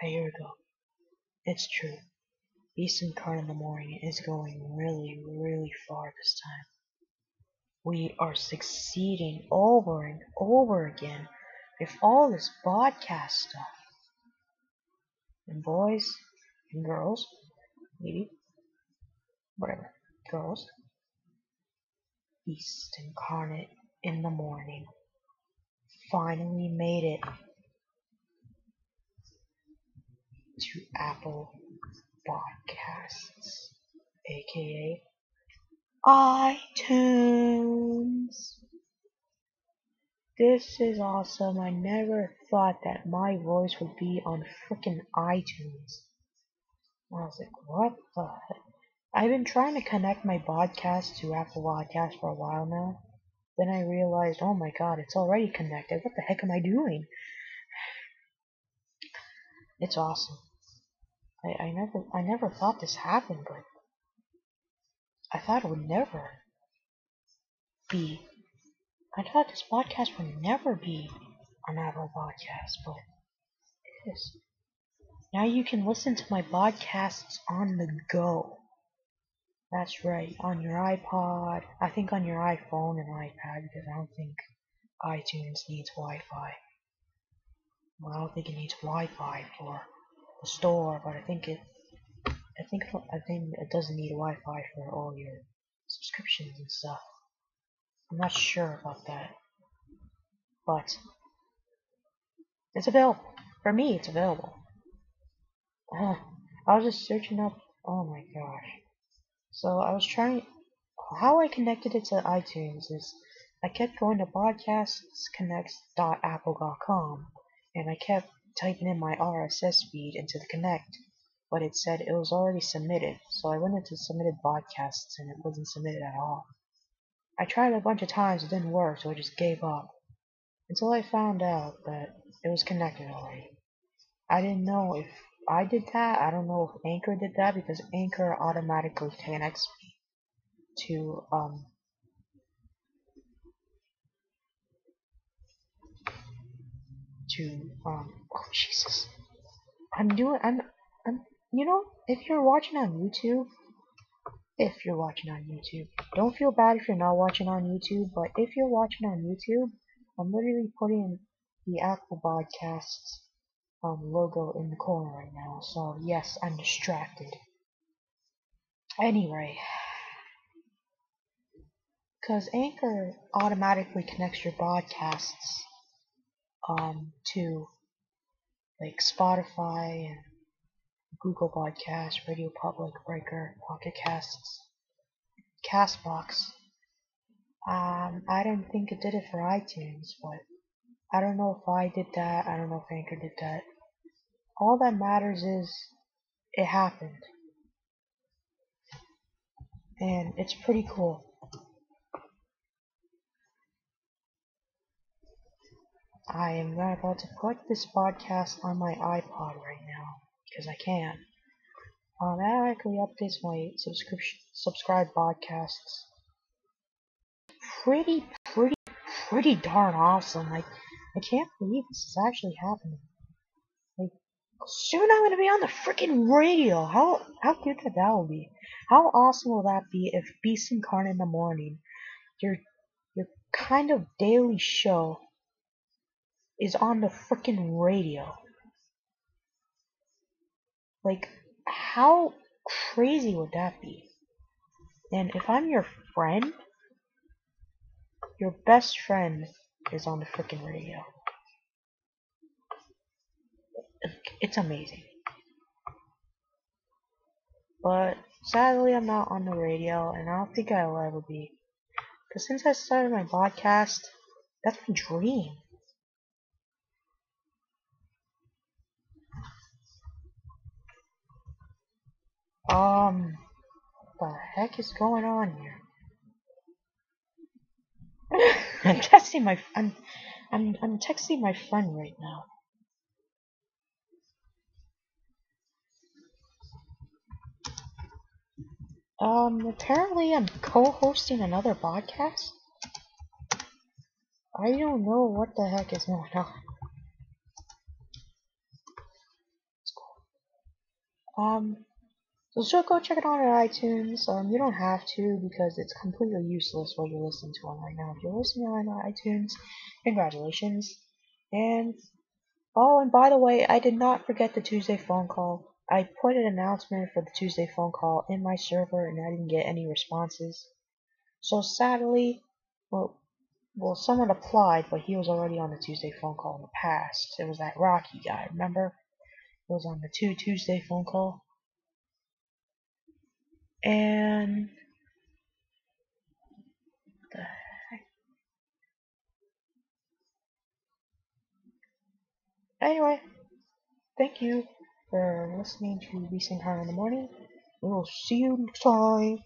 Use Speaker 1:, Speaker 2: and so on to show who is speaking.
Speaker 1: Hey, here we go. It's true. Beast Incarnate in the Morning is going really, really far this time. We are succeeding over and over again with all this podcast stuff. And boys and girls, maybe, whatever, girls, Beast Incarnate in the Morning finally made it to Apple Podcasts, aka iTunes. This is awesome. I never thought that my voice would be on frickin' iTunes. I was like, what the heck? I've been trying to connect my podcast to Apple Podcasts for a while now. Then I realized, oh my god, it's already connected. What the heck am I doing? It's awesome. I, I never I never thought this happened, but I thought it would never be. I thought this podcast would never be an Apple podcast, but it is. Now you can listen to my podcasts on the go. That's right, on your iPod, I think on your iPhone and iPad because I don't think iTunes needs Wi-Fi. Well, I don't think it needs Wi-Fi for the store, but I think it I think I think it doesn't need Wi-Fi for all your subscriptions and stuff. I'm not sure about that, but it's available for me. It's available. Uh, I was just searching up. Oh my gosh! So I was trying. How I connected it to iTunes is I kept going to podcastsconnect.apple.com and I kept typing in my RSS feed into the Connect but it said it was already submitted. So I went into submitted podcasts and it wasn't submitted at all. I tried a bunch of times, it didn't work, so I just gave up. Until I found out that it was connected already. I didn't know if I did that. I don't know if Anchor did that because Anchor automatically connects me to um to um oh Jesus. I'm doing I'm I'm you know, if you're watching on YouTube, if you're watching on YouTube, don't feel bad if you're not watching on YouTube, but if you're watching on YouTube, I'm literally putting the Apple Podcasts um, logo in the corner right now, so yes, I'm distracted. Anyway, because Anchor automatically connects your podcasts um, to like Spotify and Google Podcasts, Radio Public, Breaker, Pocket Casts, Castbox. Um, I don't think it did it for iTunes, but I don't know if I did that. I don't know if Anchor did that. All that matters is it happened. And it's pretty cool. I am about to put this podcast on my iPod right now because I can. Um, that actually updates my subscription subscribe podcasts. Pretty, pretty, pretty darn awesome. Like, I can't believe this is actually happening. Like, soon I'm gonna be on the freaking radio. How how good that that will be? How awesome will that be if Beast Incarnate in the morning, your your kind of daily show, is on the freaking radio? Like, how crazy would that be? And if I'm your friend, your best friend is on the freaking radio. It's amazing. But sadly, I'm not on the radio, and I don't think I will ever be. Because since I started my podcast, that's my dream. Um, what the heck is going on here? I'm texting my I'm I'm I'm texting my friend right now. Um, apparently I'm co-hosting another podcast. I don't know what the heck is going on. Um, so go check it out on iTunes. Um, you don't have to because it's completely useless what you're listening to on right now. If you're listening on iTunes, congratulations. And oh, and by the way, I did not forget the Tuesday phone call. I put an announcement for the Tuesday phone call in my server, and I didn't get any responses. So sadly, well, well, someone applied, but he was already on the Tuesday phone call in the past. It was that Rocky guy, remember? It was on the two Tuesday phone call. And the heck? Anyway, thank you for listening to Beast Incarnate in the Morning. We will see you next time.